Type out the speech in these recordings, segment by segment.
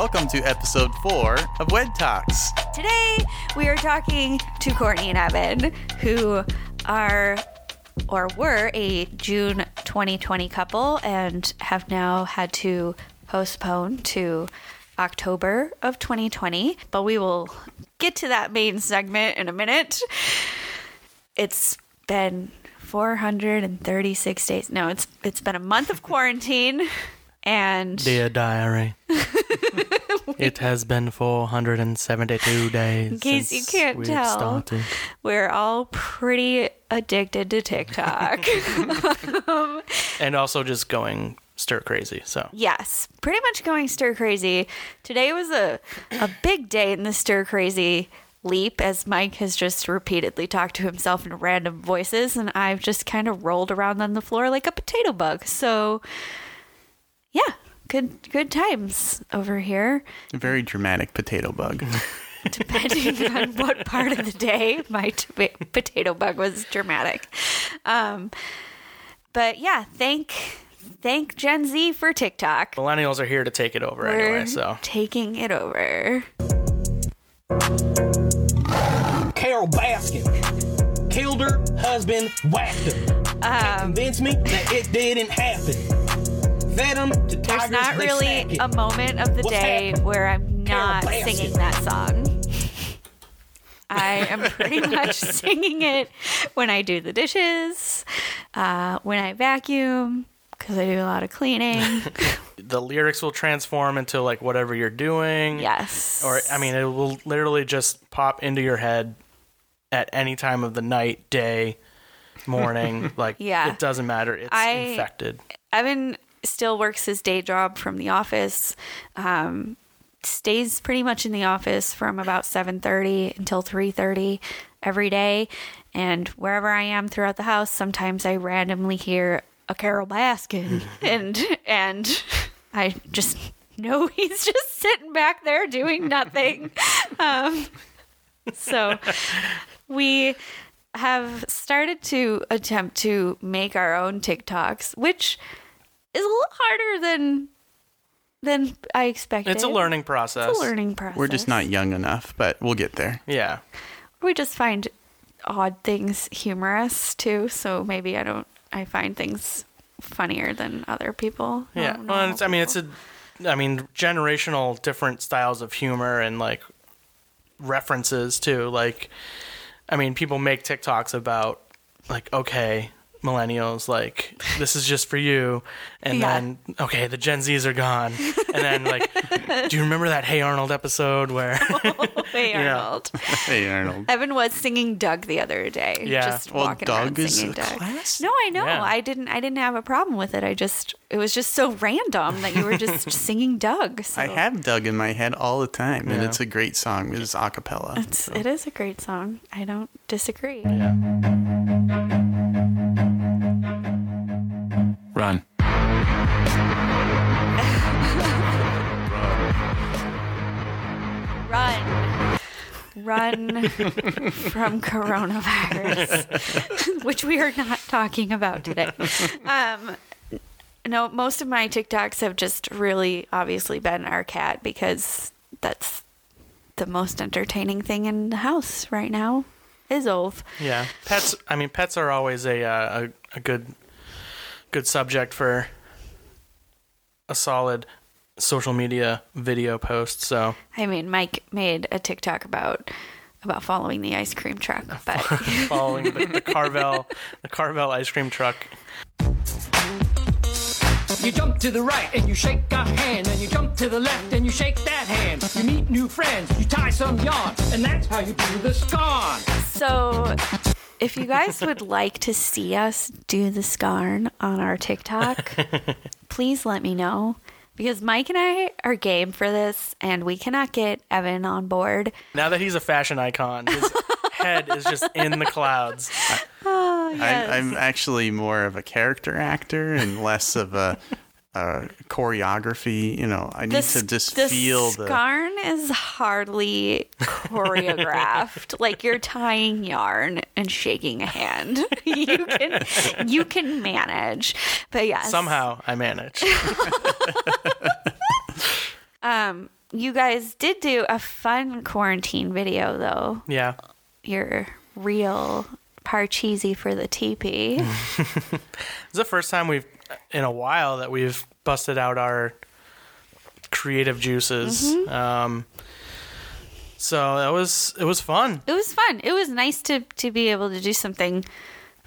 Welcome to episode four of Wed Talks. Today we are talking to Courtney and Evan, who are or were a June 2020 couple and have now had to postpone to October of 2020. But we will get to that main segment in a minute. It's been 436 days. No, it's it's been a month of quarantine and Dear diary. it has been 472 days. In case you can't tell. Started. we're all pretty addicted to TikTok. And also just going stir crazy. So yes, pretty much going stir crazy. Today was a a big day in the stir crazy leap as Mike has just repeatedly talked to himself in random voices and I've just kind of rolled around on the floor like a potato bug. So yeah, good good times over here. A very dramatic potato bug. depending on what part of the day my t- potato bug was dramatic. Um, but yeah, thank thank Gen Z for TikTok. millennials are here to take it over We're anyway. So taking it over. Carole Baskin killed her husband, whacked her. Um, Convinced me that it didn't happen. Fed him to there's tigers, not really snack a moment of the What's day happening? where I'm not singing that song. I am pretty much singing it when I do the dishes, uh, when I vacuum, because I do a lot of cleaning. the lyrics will transform into like whatever you're doing. yes. Or I mean, it will literally just pop into your head at any time of the night, day, morning. like Yeah. it doesn't matter. It's I- infected. Evan still works his day job from the office. Um, stays pretty much in the office from about 7:30 until 3:30 every day, and wherever I am throughout the house, sometimes I randomly hear a Carole Baskin, and and I just know he's just sitting back there doing nothing. um, so we have started to attempt to make our own TikToks, which is a little harder than than I expected. It's a learning process. It's a learning process. We're just not young enough, but we'll get there. Yeah. We just find odd things humorous too. So maybe I don't. I find things funnier than other people. Yeah. No- well, normal it's, I mean, it's people. a, I mean, generational different styles of humor and like references too. Like, I mean, people make TikToks about like, okay, millennials, like this is just for you, and Yeah. then okay, the Gen Zs are gone, and then like, do you remember that Hey Arnold episode where? Oh, hey Arnold. Hey, Arnold. Evan was singing Doug the other day. Yeah. Just Well, walking around Doug is singing a Doug. class. No, I know. Yeah. I didn't. I didn't have a problem with it. I just. It was just so random that you were just singing Doug. So I have Doug in my head all the time, and Yeah. it's a great song. It's a cappella. It's, it is a great song. I don't disagree. Run. Run. Run from coronavirus, which we are not talking about today. Um, no, most of my TikToks have just really obviously been our cat because that's the most entertaining thing in the house right now is Ove. yeah, pets. I mean, pets are always a uh, a, a good good subject for a solid social media video post. So I mean, Mike made a TikTok about about following the ice cream truck, but following the, the Carvel the Carvel ice cream truck. You jump to the right and you shake a hand, and you jump to the left and you shake that hand. You meet new friends, you tie some yarn, and that's how you do the scarn. So, if you guys would like to see us do the scarn on our TikTok, please let me know. Because Mike and I are game for this, and we cannot get Evan on board. Now that he's a fashion icon, his head is just in the clouds. Oh, I, I'm actually more of a character actor and less of a, a choreography. You know, I need This, to just the feel the. scarn is hardly choreographed. like you're tying yarn and shaking a hand. you can you can manage, but yes, Somehow I managed. Um, you guys did do a fun quarantine video though. Yeah. Your real parcheesi for the teepee. It's the first time we've in a while that we've busted out our creative juices. Um, so that was it was fun. it was fun. It was nice to to be able to do something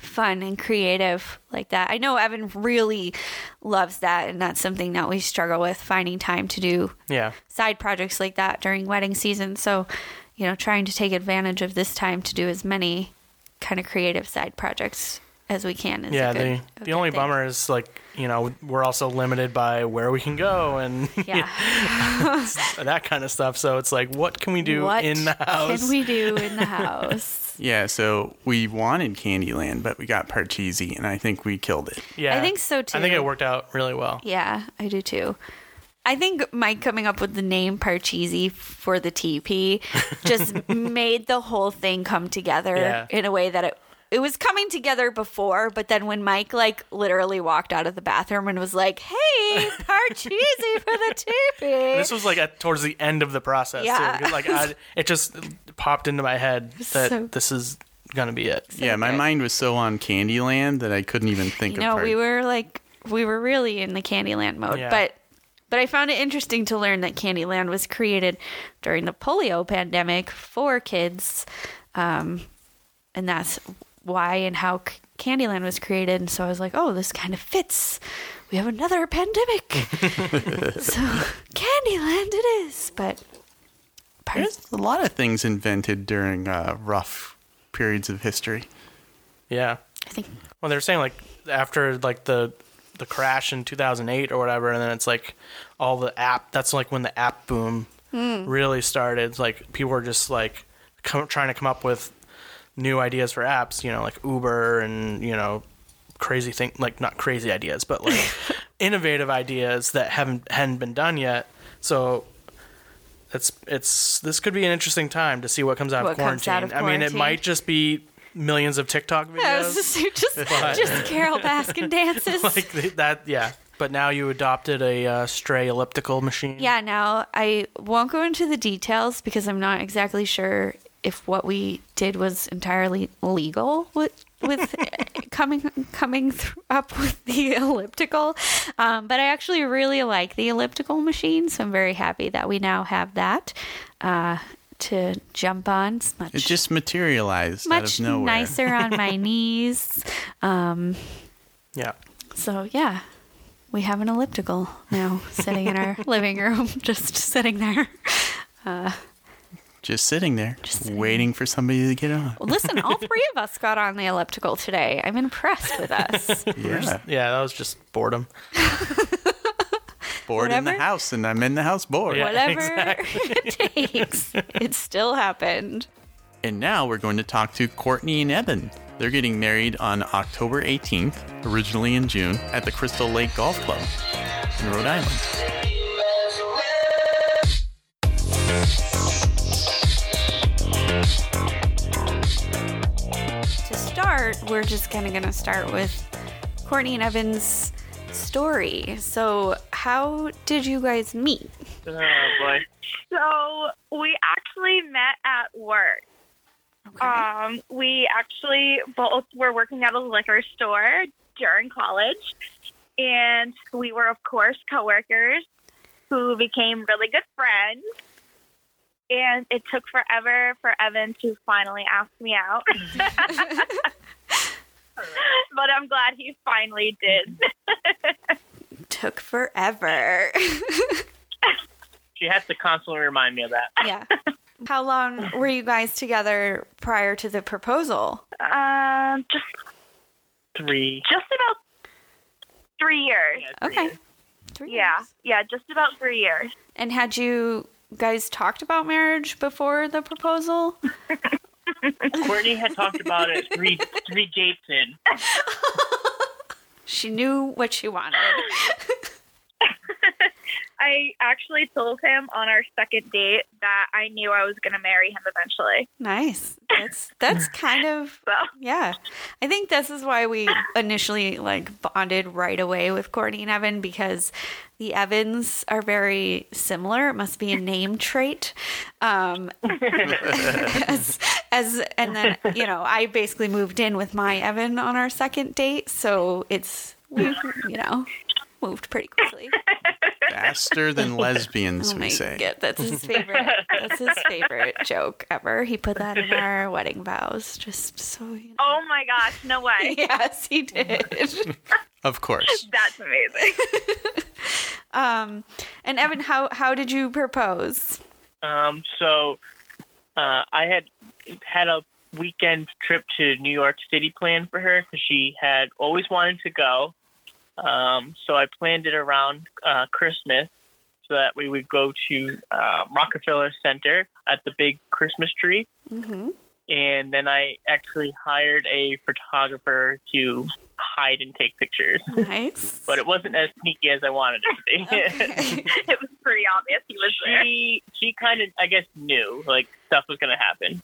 fun and creative like that. I know Evan really loves that and that's something that we struggle with finding time to do Yeah. side projects like that during wedding season. So, you know, trying to take advantage of this time to do as many kind of creative side projects as we can. Is Yeah, good- the the only thing. bummer is like you know we're also limited by where we can go and Yeah. that kind of stuff. So it's like, what can we do what in the house? can we do in the house? Yeah, so we wanted Candyland, but we got Parcheesi, and I think we killed it. yeah, I think so, too. I think it worked out really well. yeah, I do too. I think Mike coming up with the name Parcheesi for the TP just made the whole thing come together Yeah. in a way that it it was coming together before, but then when Mike like literally walked out of the bathroom and was like, "Hey, Parcheesi for the TP," This was like at, towards the end of the process. Yeah. too, like I, it just popped into my head that So- this is gonna be it. yeah, my good. mind was so on Candyland that I couldn't even think you know, of part- we were like we were really in the Candyland mode, Yeah. but but I found it interesting to learn that Candyland was created during the polio pandemic for kids, um, and that's why and how C- Candyland was created. And so I was like, oh, this kind of fits. We have another pandemic, so Candyland it is. But There's a lot of things invented during uh, rough periods of history. Yeah. I think Well, they were saying like after like the the crash in 2008 or whatever, and then it's like all the app. That's like when the app boom really started. Like people were just like come, trying to come up with new ideas for apps. You know, like Uber and you know crazy thing like not crazy ideas, but like innovative ideas that haven't hadn't been done yet. So. It's it's this could be an interesting time to see what comes out, What of, quarantine. out of I mean, it might just be millions of TikTok videos. yeah, just just, just Carole Baskin dances. like that yeah but now you adopted a uh, stray elliptical machine Yeah, now I won't go into the details because I'm not exactly sure if what we did was entirely legal with with coming coming th- up with the elliptical. Um, but I actually really like the elliptical machine, so I'm very happy that we now have that uh, to jump on. It's much It just materialized out much of nowhere. nicer on my knees. Um, yeah so yeah, we have an elliptical now sitting in our living room, just sitting there. Just sitting there, sitting waiting for somebody to get on. Well, listen, all three of us got on the elliptical today. I'm impressed with us. Yeah, yeah that was just boredom bored in the house, and I'm in the house bored. Yeah. Whatever it takes, it still happened. And now we're going to talk to Courtney and Evan. They're getting married on October 18th, originally in June, at the Crystal Lake Golf Club in Rhode Island. To start, we're just kind of going to start with Courtney and Evan's story. So, how did you guys meet? Oh boy. So we actually met at work. Okay. Um, we actually both were working at a liquor store during college, and we were, of course, coworkers who became really good friends. And it took forever for Evan to finally ask me out, but I'm glad he finally did. Took forever. She has to constantly remind me of that. yeah. How long were you guys together prior to the proposal? Um, just Three. just about three years. yeah, three Okay. years. Three Yeah, years. yeah, just about three years. And had you guys talked about marriage before the proposal? Courtney had talked about it three three dates in. She knew what she wanted. I actually told him on our second date that I knew I was going to marry him eventually. Nice. That's that's kind of So yeah. I think this is why we initially like bonded right away with Courtney and Evan because the Evans are very similar. It must be a name trait. Um, as, as and then you know I basically moved in with my Evan on our second date, so it's we you know moved pretty quickly. Faster than lesbians, Oh we my say. god, that's his favorite. That's his favorite joke ever. He put that in our wedding vows, just so you know. Oh my gosh, no way. Yes, he did. Of course. That's amazing. um, and Evan, how how did you propose? Um, so uh, I had had a weekend trip to New York City planned for her because she had always wanted to go. Um, so I planned it around uh, Christmas so that we would go to uh, Rockefeller Center at the big Christmas tree. Mm-hmm. And then I actually hired a photographer to hide and take pictures. Nice. But it wasn't as sneaky as I wanted it to be. Okay. it was pretty obvious he was there. she she kind of I guess knew like stuff was gonna happen.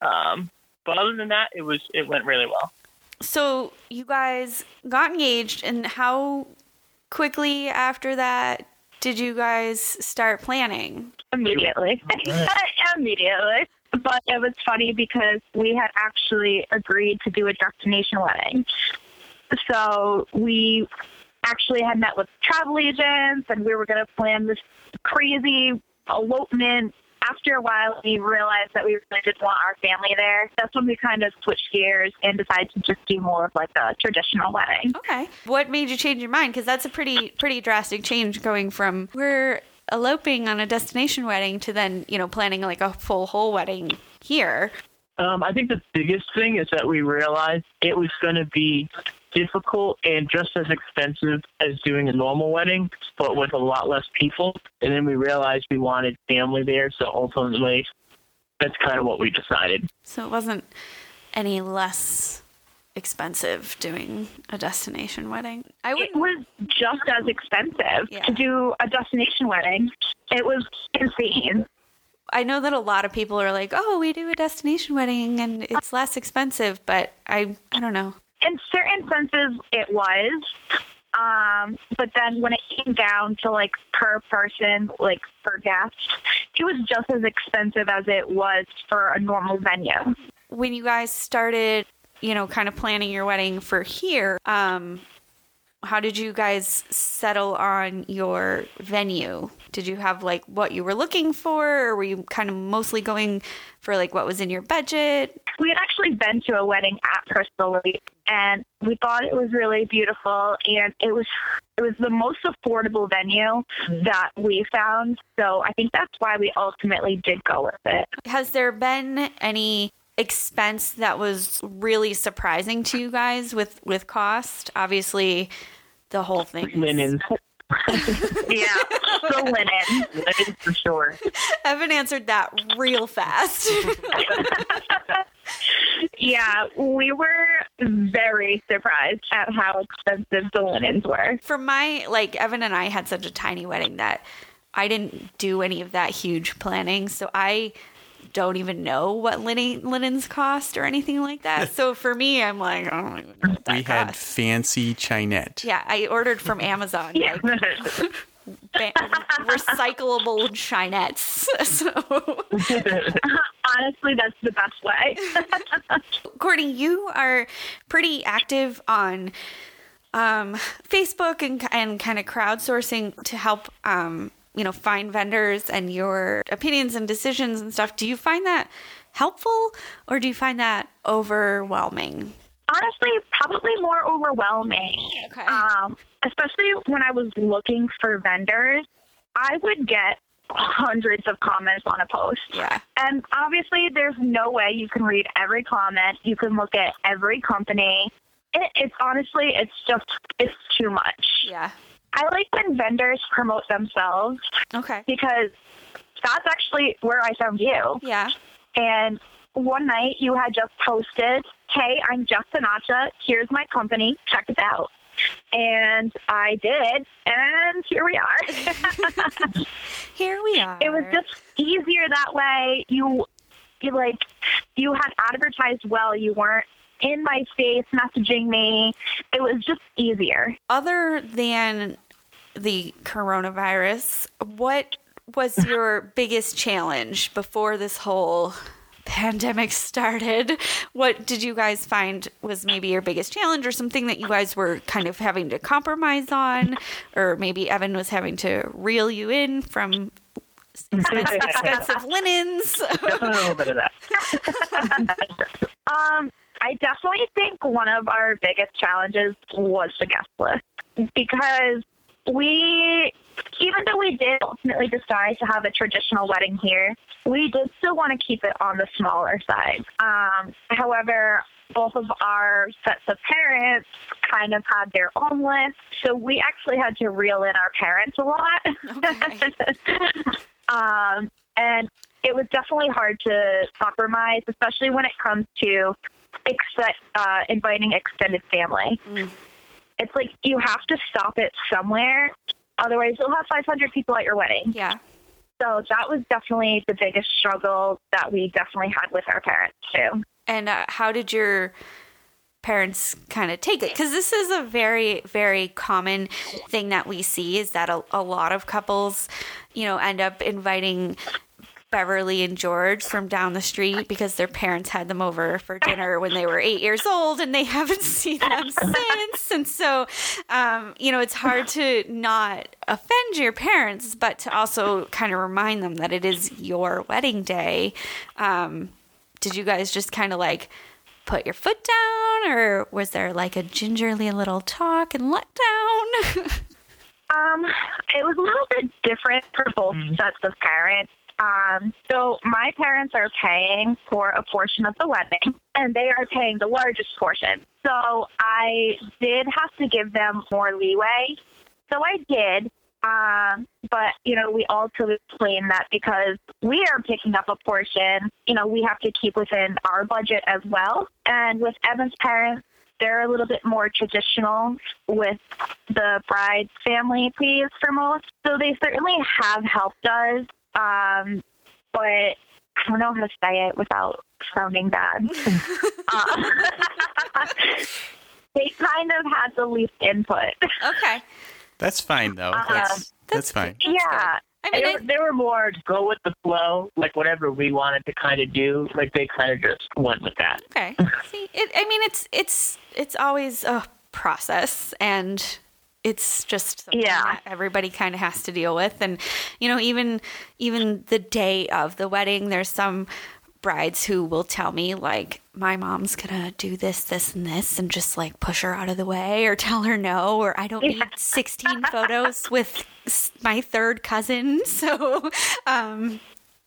Um, but other than that, it was it went really well. So you guys got engaged, and how quickly after that did you guys start planning? immediately. Oh, immediately. But it was funny because we had actually agreed to do a destination wedding. So we actually had met with travel agents and we were going to plan this crazy elopement. After a while, we realized that we really did want our family there. That's when we kind of switched gears and decided to just do more of like a traditional wedding. Okay. What made you change your mind? Because that's a pretty pretty drastic change going from we're eloping on a destination wedding to then you know planning like a full whole wedding here. Um, I think the biggest thing is that we realized it was going to be difficult and just as expensive as doing a normal wedding, but with a lot less people. And then we realized we wanted family there, so ultimately, that's kind of what we decided. So it wasn't any less expensive doing a destination wedding. I It was just as expensive Yeah. to do a destination wedding. It was insane. I know that a lot of people are like, "Oh, we do a destination wedding and it's less expensive," but I I don't know. In certain senses it was um but then when it came down to like per person like per guest it was just as expensive as it was for a normal venue When you guys started, you know, kind of planning your wedding for here, um how did you guys settle on your venue? Did you have like what you were looking for or were you kind of mostly going for like what was in your budget? We had actually been to a wedding at Crystal Lake and we thought it was really beautiful and it was it was the most affordable venue mm-hmm. that we found so I think that's why we ultimately did go with it Has there been any expense that was really surprising to you guys with with cost? Obviously, the whole thing. is- Linens. Yeah the linen Linens for sure. Evan answered that real fast. Yeah, we were very surprised at how expensive the linens were. For my like Evan and I had such a tiny wedding that I didn't do any of that huge planning, so I don't even know what linen, linens cost or anything like that. So for me, I'm like, I don't even know what that we had fancy chinette. yeah, I ordered from Amazon. Yeah. Like, recyclable chinettes. So, Honestly, that's the best way. Courtney, you are pretty active on um, Facebook and and kind of crowdsourcing to help um, you know find vendors and your opinions and decisions and stuff. Do you find that helpful or do you find that overwhelming? Honestly, probably more overwhelming. Okay. Um, especially when I was looking for vendors, I would get hundreds of comments on a post. Yeah. And obviously, there's no way you can read every comment. You can look at every company. It, it's honestly, it's just, it's too much. Yeah. I like when vendors promote themselves Okay. because that's actually where I found you. Yeah. And one night you had just posted, Hey, I'm Jess Sinatra. Here's my company. Check it out. And I did, and here we are. Here we are. it was just easier that way. You, you like, you had advertised well. You weren't in my face messaging me. It was just easier. other than the coronavirus, what was your biggest challenge before this whole pandemic started? What did you guys find was maybe your biggest challenge or something that you guys were kind of having to compromise on? Or maybe Evan was having to reel you in from expensive, expensive linens? Definitely a little bit of that. Um, I definitely think one of our biggest challenges was the guest list because we, even though we did ultimately decide to have a traditional wedding here, we did still want to keep it on the smaller side. Um, however, both of our sets of parents kind of had their own list, so we actually had to reel in our parents a lot. um, and it was definitely hard to compromise, especially when it comes to ex- uh, inviting extended family. It's like you have to stop it somewhere, otherwise you'll have 500 people at your wedding. Yeah. So that was definitely the biggest struggle that we definitely had with our parents too. And uh, how did your parents kind of take it? Because this is a very, very common thing that we see is that a, a lot of couples, you know, end up inviting Beverly and George from down the street because their parents had them over for dinner when they were eight years old and they haven't seen them since. And so, um, you know, it's hard to not offend your parents, but to also kind of remind them that it is your wedding day. Um, did you guys just kind of like put your foot down or was there like a gingerly little talk and let down? Um, it was a little bit different for both sets of parents. Um, so my parents are paying for a portion of the wedding, and they are paying the largest portion. So I did have to give them more leeway. So I did. Um, but you know, we also explained that because we are picking up a portion, you know, we have to keep within our budget as well. And with Evan's parents, they're a little bit more traditional with the bride's family please for most. So they certainly have helped us. Um, but I don't know how to say it without sounding bad. uh, they kind of had the least input. okay. That's fine though. Um, That's that's fine. yeah. I They mean, were, they were more go with the flow, like whatever we wanted to kind of do. Like they kind of just went with that. Okay. See, it, I mean, it's it's it's always a process, and it's just something Yeah. that everybody kind of has to deal with. And you know, even even the day of the wedding, there's some brides who will tell me like my mom's gonna do this this and this and just like push her out of the way or tell her no or i don't need 16 photos with my third cousin so um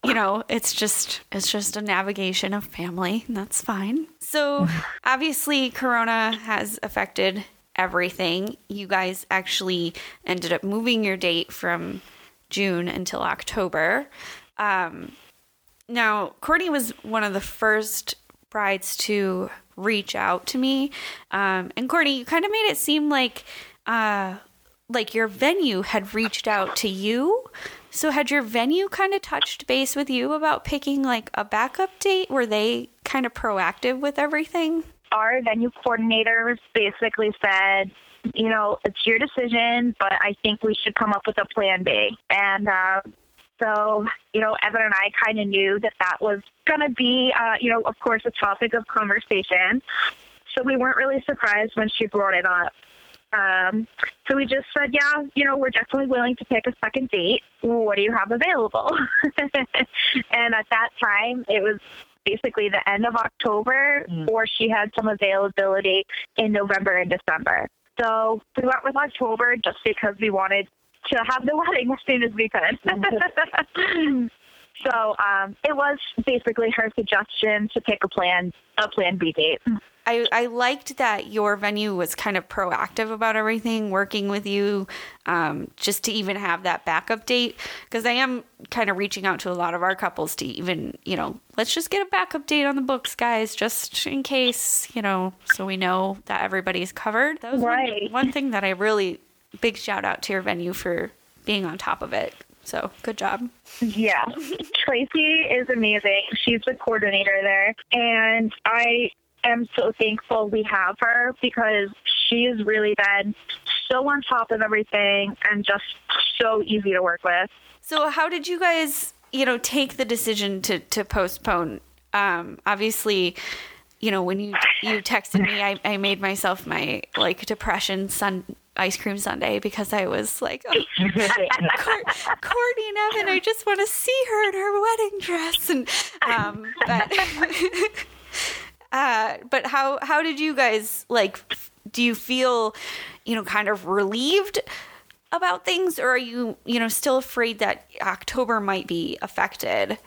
you know it's just it's just a navigation of family and that's fine so obviously corona has affected everything you guys actually ended up moving your date from june until october um now courtney was one of the first brides to reach out to me um and courtney you kind of made it seem like uh like your venue had reached out to you. So had your venue kind of touched base with you about picking like a backup date? Were they kind of proactive with everything? Our venue coordinators basically said, you know, it's your decision, but I think we should come up with a plan B. And uh, so, you know, Evan and I kind of knew that that was going to be, uh, you know, of course, a topic of conversation. So we weren't really surprised when she brought it up. Um, so we just said, yeah, you know, we're definitely willing to pick a second date. What do you have available? and at that time, it was basically the end of October, or she had some availability in November and December. So we went with October just because we wanted to have the wedding as soon as we could. so um, it was basically her suggestion to pick a plan, a plan B date. I, I liked that your venue was kind of proactive about everything, working with you, um, just to even have that backup date. Because I am kind of reaching out to a lot of our couples to even, you know, let's just get a backup date on the books, guys, just in case, you know, so we know that everybody's covered. That was one- Right. one thing that I really big shout out to your venue for being on top of it. So good job. Yeah. Tracy is amazing. She's the coordinator there. And I am so thankful we have her because she has really been so on top of everything and just so easy to work with. So how did you guys, you know, take the decision to to postpone? Um, obviously, you know, when you you texted me, I, I made myself my like depression sun ice cream sundae because I was like, oh, Court, Courtney and Evan, I just want to see her in her wedding dress, and um, but uh, but how how did you guys like? Do you feel, you know, kind of relieved about things, or are you, you know, still afraid that October might be affected?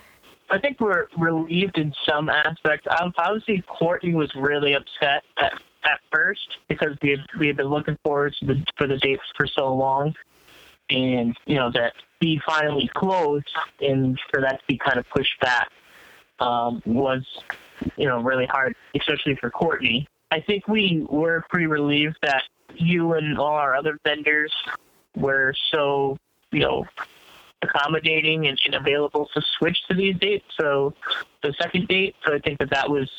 I think we're relieved in some aspects. Um, Obviously, Courtney was really upset at, at first because we had, we had been looking forward to the, for the dates for so long, and you know that we finally closed, and for that to be kind of pushed back um, was you know really hard, especially for Courtney. I think we were pretty relieved that you and all our other vendors were so you know accommodating and, and available to switch to these dates. So the second date, so I think that that was,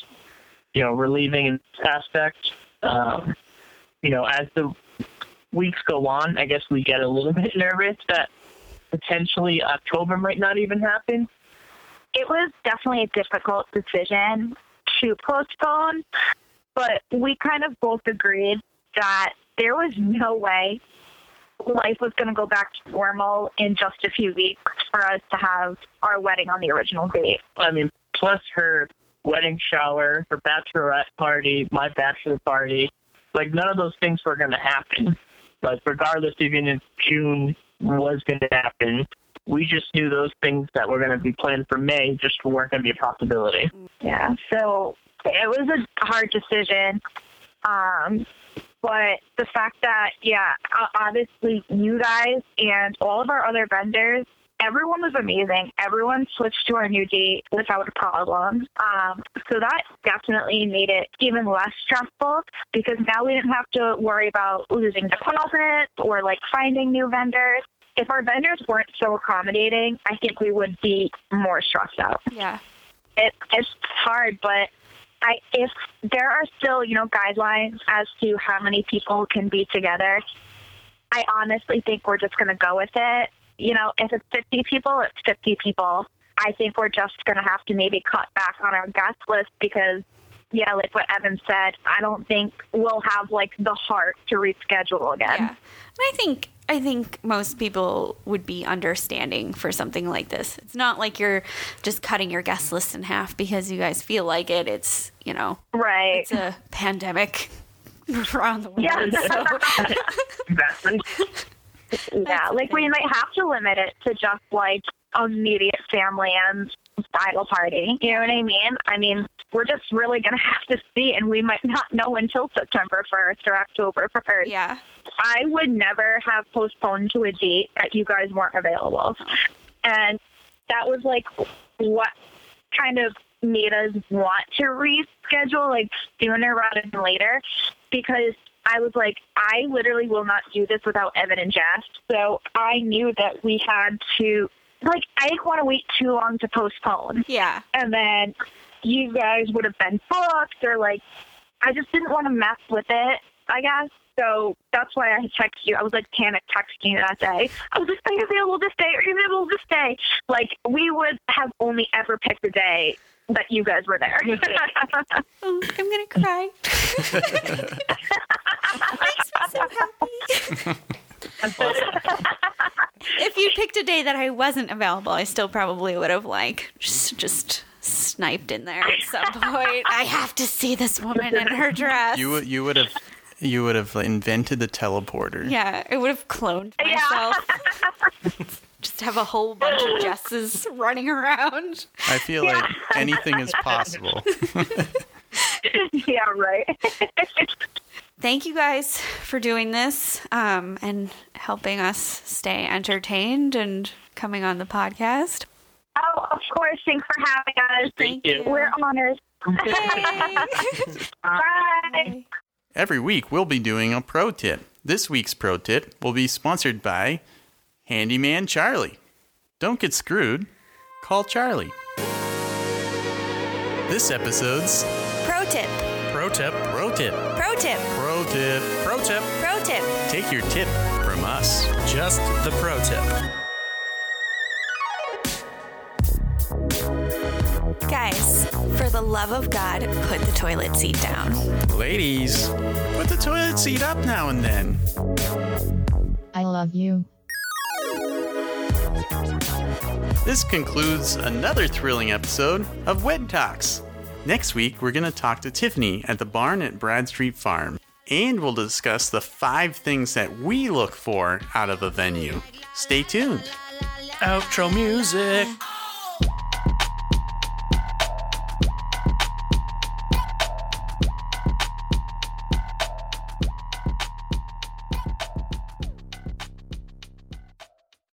you know, relieving in this aspect. Um, you know, as the weeks go on, I guess we get a little bit nervous that potentially October might not even happen. It was definitely a difficult decision to postpone, but we kind of both agreed that there was no way life was going to go back to normal in just a few weeks for us to have our wedding on the original date. I mean, plus her wedding shower, her bachelorette party, my bachelor party. Like none of those things were going to happen. Like regardless, even if June was going to happen, we just knew those things that were going to be planned for May just weren't going to be a possibility. Yeah, so it was a hard decision. Um, but the fact that, yeah, obviously you guys and all of our other vendors, everyone was amazing. Everyone switched to our new date without a problem. Um, so that definitely made it even less stressful because now we didn't have to worry about losing deposits or like finding new vendors. If our vendors weren't so accommodating, I think we would be more stressed out Yeah. it, it's hard, but I if there are still you know guidelines as to how many people can be together, I honestly think we're just going to go with it. You know, if it's 50 people, it's 50 people. I think we're just going to have to maybe cut back on our guest list because, yeah, like what Evan said, I don't think we'll have like the heart to reschedule again. Yeah. And I think I think most people would be understanding for something like this. It's not like you're just cutting your guest list in half because you guys feel like it. It's, you know, Right. it's a pandemic around the world. Yeah. So Yeah, like we might have to limit it to just like immediate family and bridal party. You know what I mean? I mean, we're just really gonna have to see, and we might not know until September first or October first. yeah. I would never have postponed to a date that you guys weren't available, and that was like what kind of made us want to reschedule like sooner rather than later because I was like, I literally will not do this without Evan and Jess. So I knew that we had to, like, I didn't want to wait too long to postpone. Yeah. And then you guys would have been booked, or like, I just didn't want to mess with it, I guess. So that's why I texted you. I was like panic texting you that day. I was like, are you available this day? Are you available this day? Like, we would have only ever picked a day that you guys were there. Oh, I'm gonna cry. Makes me so happy. If you picked a day that I wasn't available, I still probably would have like just just sniped in there at some point. I have to see this woman in her dress. You would you would have you would have invented the teleporter. yeah, I would have cloned myself. just have a whole bunch of Jesses running around. I feel like anything is possible. yeah, right. Thank you guys for doing this um, and helping us stay entertained and coming on the podcast. oh, of course. Thanks for having us. Thank you. We're honored. Yay. Bye. Every week, we'll be doing a pro tip. This week's pro tip will be sponsored by Handyman Charlie. Don't get screwed, call Charlie. This episode's Pro tip. Pro tip. pro tip. Pro tip. Pro tip. Pro tip. Pro tip. Take your tip from us. Just the pro tip. Guys, for the love of God, put the toilet seat down. Ladies, put the toilet seat up now and then. I love you. This concludes another thrilling episode of Wed Talks. Next week, we're going to talk to Tiffany at the barn at Bradstreet Farm, and we'll discuss the five things that we look for out of a venue. Stay tuned. Outro music.